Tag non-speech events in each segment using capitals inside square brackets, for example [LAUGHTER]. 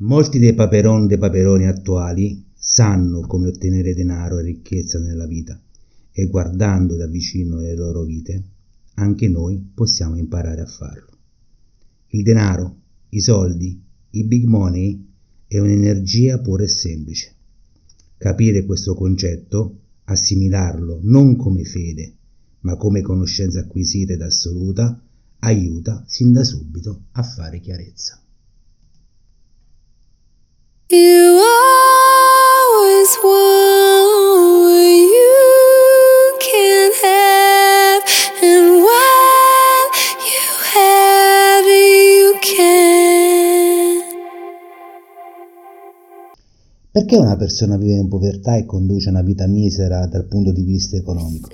Molti dei paperon dei paperoni attuali sanno come ottenere denaro e ricchezza nella vita e guardando da vicino le loro vite, anche noi possiamo imparare a farlo. Il denaro, i soldi, i big money è un'energia pura e semplice. Capire questo concetto, assimilarlo non come fede, ma come conoscenza acquisita ed assoluta, aiuta sin da subito a fare chiarezza. You always want what you can have, and when you have you can. Perché una persona vive in povertà e conduce una vita misera dal punto di vista economico?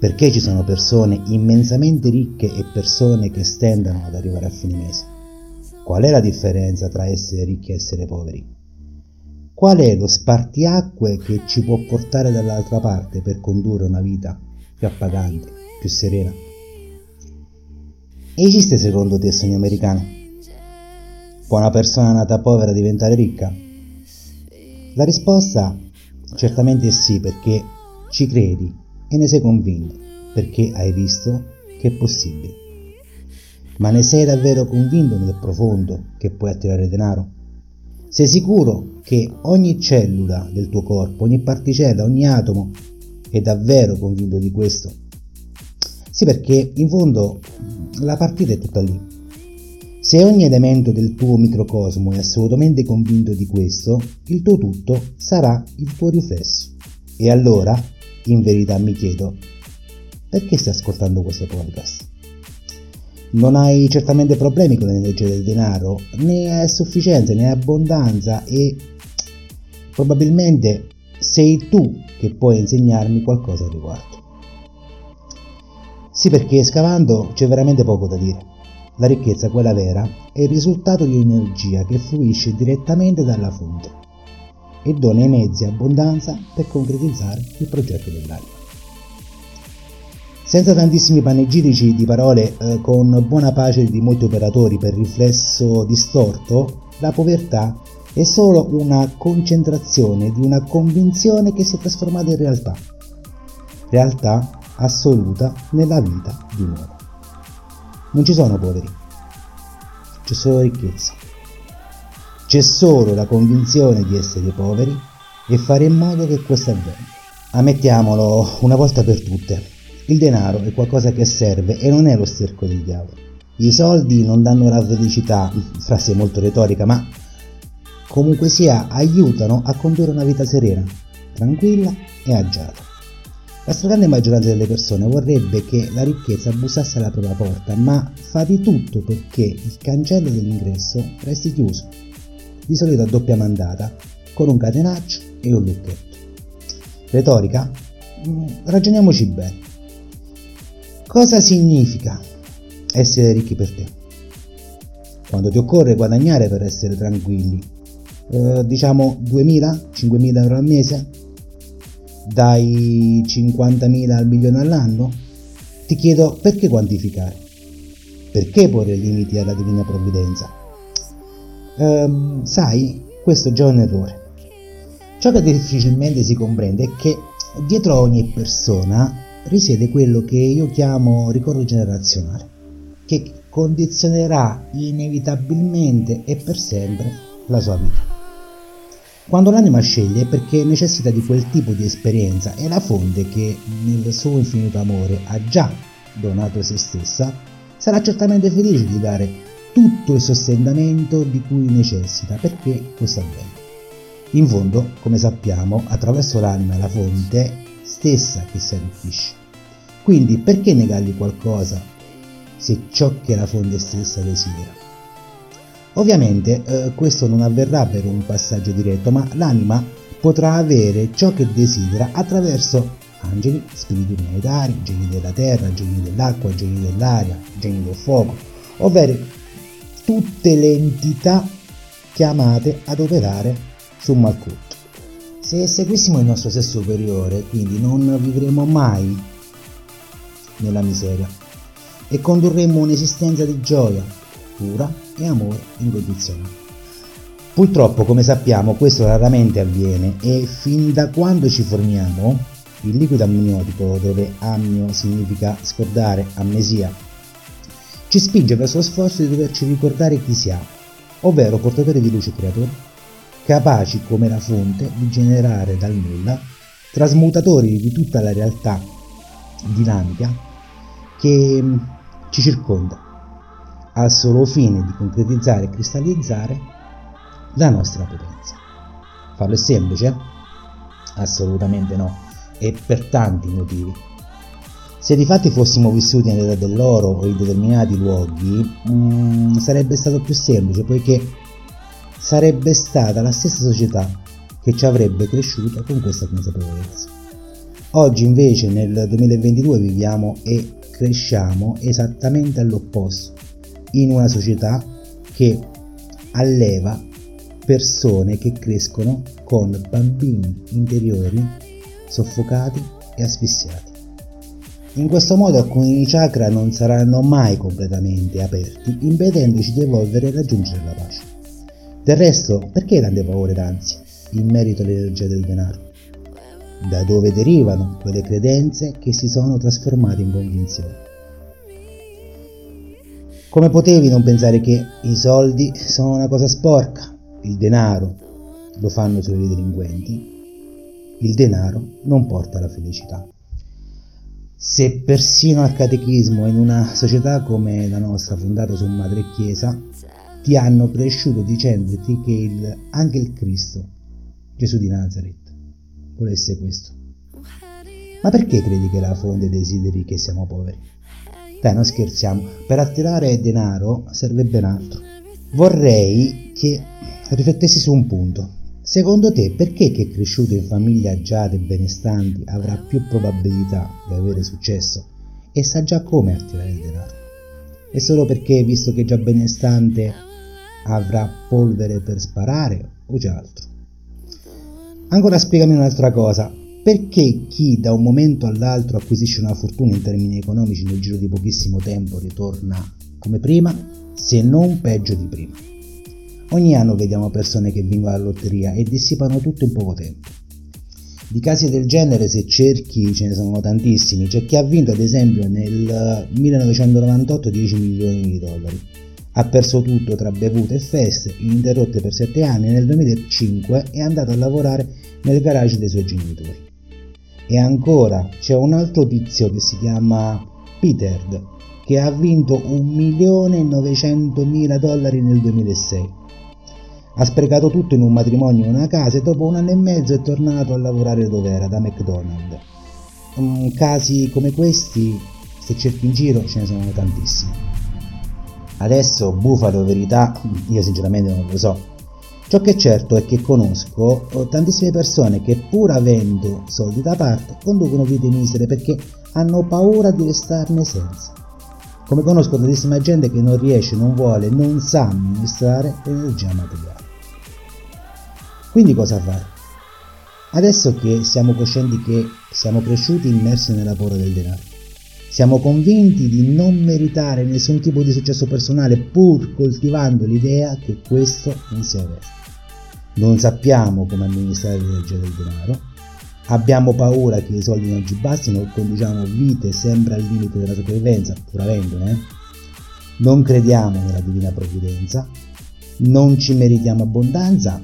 Perché ci sono persone immensamente ricche e persone che stentano ad arrivare a fine mese? Qual è la differenza tra essere ricchi e essere poveri? Qual è lo spartiacque che ci può portare dall'altra parte per condurre una vita più appagante, più serena? Esiste secondo te il sogno americano? Può una persona nata povera diventare ricca? La risposta certamente è sì perché ci credi e ne sei convinto perché hai visto che è possibile. Ma ne sei davvero convinto nel profondo che puoi attirare denaro? Sei sicuro che ogni cellula del tuo corpo, ogni particella, ogni atomo è davvero convinto di questo? Sì, perché in fondo la partita è tutta lì. Se ogni elemento del tuo microcosmo è assolutamente convinto di questo, il tuo tutto sarà il tuo riflesso. E allora in verità mi chiedo, perché stai ascoltando questo podcast? Non hai certamente problemi con l'energia del denaro, ne hai sufficienza, ne hai abbondanza e probabilmente sei tu che puoi insegnarmi qualcosa al riguardo. Sì, perché scavando c'è veramente poco da dire. La ricchezza, quella vera, è il risultato di un'energia che fluisce direttamente dalla fonte e dona i mezzi abbondanza per concretizzare il progetto dell'anima. Senza tantissimi panegirici di parole, eh, con buona pace di molti operatori per riflesso distorto, la povertà è solo una concentrazione di una convinzione che si è trasformata in realtà. Realtà assoluta nella vita di un uomo. Non ci sono poveri, c'è solo ricchezza. C'è solo la convinzione di essere poveri e fare in modo che questo avvenga. Ammettiamolo una volta per tutte, il denaro è qualcosa che serve e non è lo sterco del diavolo. I soldi non danno la felicità, frase molto retorica, ma comunque sia aiutano a condurre una vita serena, tranquilla e agiata. La stragrande maggioranza delle persone vorrebbe che la ricchezza bussasse alla propria porta, ma fa di tutto perché il cancello dell'ingresso resti chiuso di solito a doppia mandata, con un catenaccio e un lucchetto. Retorica? Mm, ragioniamoci bene. Cosa significa essere ricchi per te? Quando ti occorre guadagnare per essere tranquilli? Eh, diciamo 2.000-5.000 euro al mese? Dai 50.000 al milione all'anno? Ti chiedo perché quantificare? Perché porre limiti alla divina provvidenza? ehm, sai, questo è già un errore. Ciò che difficilmente si comprende è che dietro ogni persona risiede quello che io chiamo ricordo generazionale, che condizionerà inevitabilmente e per sempre la sua vita. Quando l'anima sceglie è perché necessita di quel tipo di esperienza e la fonte che nel suo infinito amore ha già donato se stessa sarà certamente felice di dare tutto il sostentamento di cui necessita perché questo avviene. In fondo, come sappiamo, attraverso l'anima è la fonte stessa che si arricchisce. Quindi perché negargli qualcosa se ciò che la fonte stessa desidera? Ovviamente eh, questo non avverrà per un passaggio diretto, ma l'anima potrà avere ciò che desidera attraverso angeli, spiriti planetari, geni della terra, geni dell'acqua, geni dell'aria, geni del fuoco, ovvero tutte le entità chiamate ad operare su Malkut. Se seguissimo il nostro sé superiore, quindi non vivremo mai nella miseria e condurremo un'esistenza di gioia, cura e amore incondizionato. Purtroppo, come sappiamo, questo raramente avviene e fin da quando ci formiamo, il liquido amniotico, dove amnio significa scordare, amnesia, ci spinge verso lo sforzo di doverci ricordare chi siamo, ovvero portatori di luce creatori, capaci come la fonte di generare dal nulla, trasmutatori di tutta la realtà dinamica che mm, ci circonda, al solo fine di concretizzare e cristallizzare la nostra potenza. Farlo è semplice? Assolutamente no, e per tanti motivi. Se di fatti fossimo vissuti nell'età dell'oro o in determinati luoghi, mm, sarebbe stato più semplice, poiché sarebbe stata la stessa società che ci avrebbe cresciuto con questa consapevolezza. Oggi invece nel 2022 viviamo e cresciamo esattamente all'opposto, in una società che alleva persone che crescono con bambini interiori soffocati e asfissiati. In questo modo alcuni chakra non saranno mai completamente aperti, impedendoci di evolvere e raggiungere la pace. Del resto, perché tante paure d'ansia in merito all'energia del denaro? Da dove derivano quelle credenze che si sono trasformate in convinzioni? Come potevi non pensare che i soldi sono una cosa sporca, il denaro lo fanno solo i delinquenti, il denaro non porta la felicità. Se persino al catechismo in una società come la nostra, fondata su madre chiesa, ti hanno cresciuto dicendoti che il, anche il Cristo, Gesù di Nazareth, volesse questo. Ma perché credi che la fonte desideri che siamo poveri? Dai, non scherziamo, per attirare denaro serve ben altro. Vorrei che riflettessi su un punto. Secondo te perché chi è cresciuto in famiglie agiate e benestanti avrà più probabilità di avere successo e sa già come attirare il denaro? È solo perché, visto che è già benestante, avrà polvere per sparare o c'è altro? Ancora spiegami un'altra cosa. Perché chi da un momento all'altro acquisisce una fortuna in termini economici nel giro di pochissimo tempo ritorna come prima, se non peggio di prima? Ogni anno vediamo persone che vincono la lotteria e dissipano tutto in poco tempo. Di casi del genere, se cerchi, ce ne sono tantissimi. C'è chi ha vinto, ad esempio, nel 1998 10 milioni di dollari. Ha perso tutto tra bevute e feste, ininterrotte per 7 anni e nel 2005 è andato a lavorare nel garage dei suoi genitori. E ancora c'è un altro tizio che si chiama Peter, che ha vinto 1.900.000 dollari nel 2006 ha sprecato tutto in un matrimonio e una casa e dopo un anno e mezzo è tornato a lavorare dove era, da McDonald's. Um, casi come questi, se cerchi in giro, ce ne sono tantissimi. Adesso, bufalo verità, io sinceramente non lo so. Ciò che è certo è che conosco oh, tantissime persone che pur avendo soldi da parte conducono vite misere perché hanno paura di restarne senza. Come conosco tantissima gente che non riesce, non vuole, non sa amministrare l'energia materiale. Quindi cosa fare? Adesso che siamo coscienti che siamo cresciuti immersi nella paura del denaro, siamo convinti di non meritare nessun tipo di successo personale pur coltivando l'idea che questo non sia vero. Non sappiamo come amministrare l'energia del denaro, abbiamo paura che i soldi non ci bastino conduciamo vite sempre al limite della sopravvivenza, pur avendone. Eh? Non crediamo nella divina provvidenza non ci meritiamo abbondanza,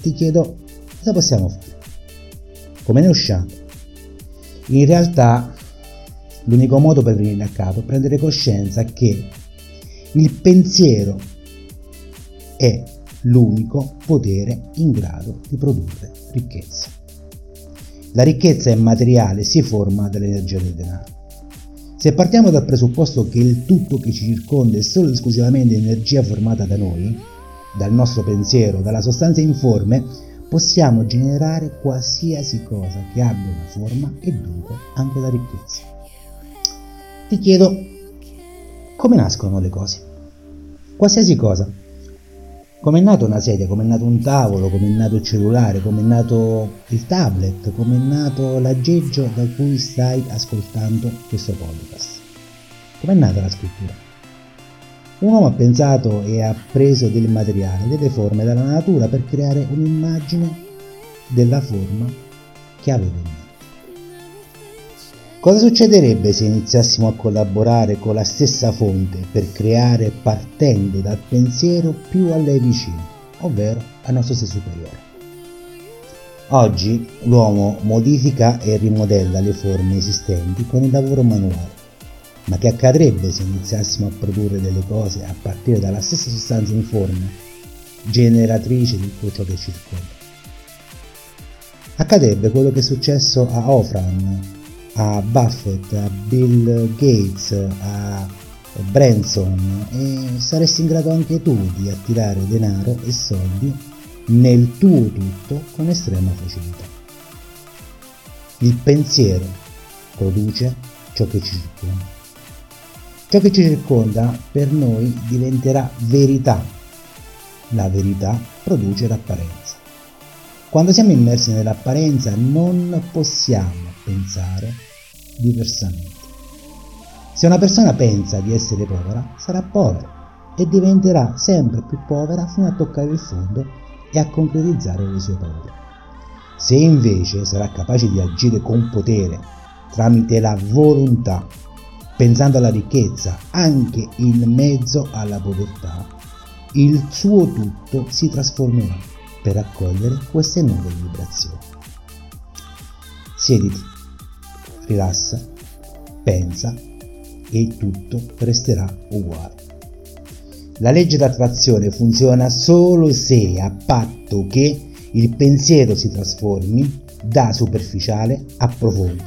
ti chiedo cosa possiamo fare? Come ne usciamo? In realtà l'unico modo per venire a capo è prendere coscienza che il pensiero è l'unico potere in grado di produrre ricchezza. La ricchezza è materiale, si forma dall'energia del denaro. Se partiamo dal presupposto che il tutto che ci circonda è solo ed esclusivamente energia formata da noi, dal nostro pensiero, dalla sostanza informe, possiamo generare qualsiasi cosa che abbia una forma e dunque anche la ricchezza. Ti chiedo, come nascono le cose? Qualsiasi cosa. Come è nata una sedia, come è nato un tavolo, come è nato il cellulare, come è nato il tablet, come è nato l'aggeggio da cui stai ascoltando questo podcast. Come è nata la scrittura? Un uomo ha pensato e ha preso del materiale, delle forme dalla natura per creare un'immagine della forma che aveva in mente. Cosa succederebbe se iniziassimo a collaborare con la stessa fonte per creare partendo dal pensiero più a lei vicino, ovvero al nostro sé superiore? Oggi l'uomo modifica e rimodella le forme esistenti con il lavoro manuale, ma che accadrebbe se iniziassimo a produrre delle cose a partire dalla stessa sostanza informe, generatrice di tutto ciò che circonda? Accadrebbe quello che è successo a Ofran a Buffett, a Bill Gates, a Branson e saresti in grado anche tu di attirare denaro e soldi nel tuo tutto con estrema facilità. Il pensiero produce ciò che ci circonda. Ciò che ci circonda per noi diventerà verità. La verità produce l'apparenza. Quando siamo immersi nell'apparenza non possiamo pensare diversamente. Se una persona pensa di essere povera, sarà povera e diventerà sempre più povera fino a toccare il fondo e a concretizzare le sue paure. Se invece sarà capace di agire con potere tramite la volontà, pensando alla ricchezza anche in mezzo alla povertà, il suo tutto si trasformerà per accogliere queste nuove vibrazioni. Siediti rilassa, pensa e tutto resterà uguale. La legge d'attrazione funziona solo se a patto che il pensiero si trasformi da superficiale a profondo.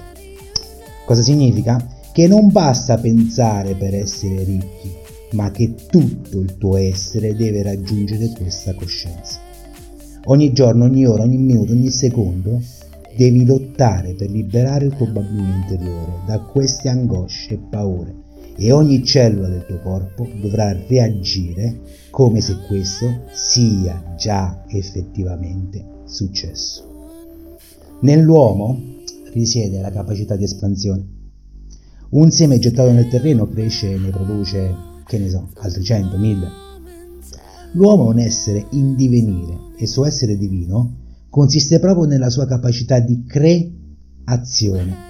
Cosa significa? Che non basta pensare per essere ricchi, ma che tutto il tuo essere deve raggiungere questa coscienza. Ogni giorno, ogni ora, ogni minuto, ogni secondo Devi lottare per liberare il tuo bambino interiore da queste angosce e paure e ogni cellula del tuo corpo dovrà reagire come se questo sia già effettivamente successo. Nell'uomo risiede la capacità di espansione. Un seme gettato nel terreno cresce e ne produce, che ne so, altri 100, 1000. L'uomo è un essere in divenire e il suo essere divino consiste proprio nella sua capacità di creazione.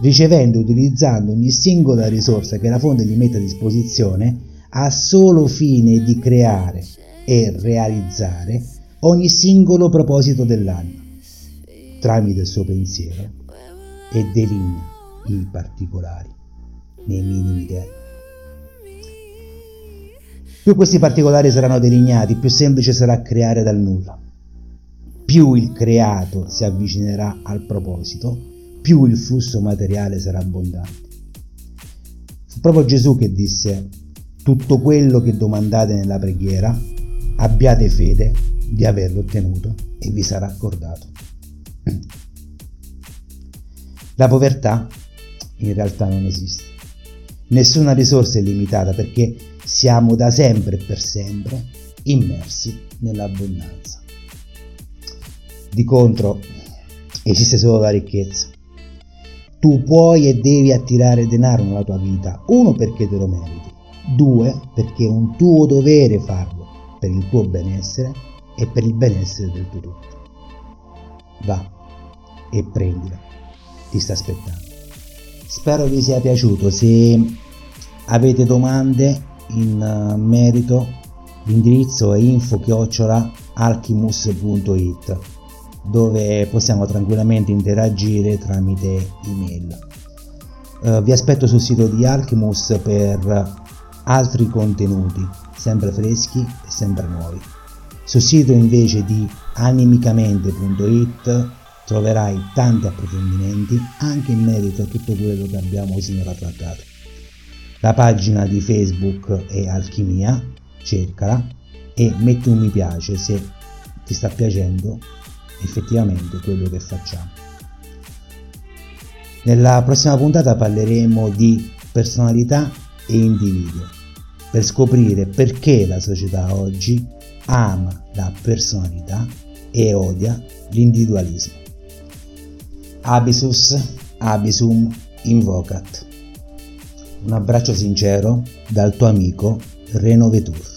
Ricevendo e utilizzando ogni singola risorsa che la fonte gli mette a disposizione, ha solo fine di creare e realizzare ogni singolo proposito dell'anima, tramite il suo pensiero, e delinea i particolari nei minimi termini. Più questi particolari saranno delineati, più semplice sarà creare dal nulla più il creato si avvicinerà al proposito, più il flusso materiale sarà abbondante. Fu proprio Gesù che disse, tutto quello che domandate nella preghiera, abbiate fede di averlo ottenuto e vi sarà accordato. [CLEARS THROAT] La povertà in realtà non esiste. Nessuna risorsa è limitata perché siamo da sempre e per sempre immersi nell'abbondanza. Di contro, esiste solo la ricchezza. Tu puoi e devi attirare denaro nella tua vita, uno perché te lo meriti, due perché è un tuo dovere farlo per il tuo benessere e per il benessere del tuo tutto. Va e prendila, ti sta aspettando. Spero vi sia piaciuto, se avete domande in eh, merito l'indirizzo è info-alchimus.it dove possiamo tranquillamente interagire tramite email. Uh, vi aspetto sul sito di Alchemous per altri contenuti, sempre freschi e sempre nuovi. Sul sito invece di animicamente.it troverai tanti approfondimenti anche in merito a tutto quello che abbiamo sinora trattato. La pagina di Facebook è Alchimia, cercala e metti un mi piace se ti sta piacendo effettivamente quello che facciamo. Nella prossima puntata parleremo di personalità e individuo per scoprire perché la società oggi ama la personalità e odia l'individualismo. Abisus, abisum, invocat. Un abbraccio sincero dal tuo amico Reno Vetur.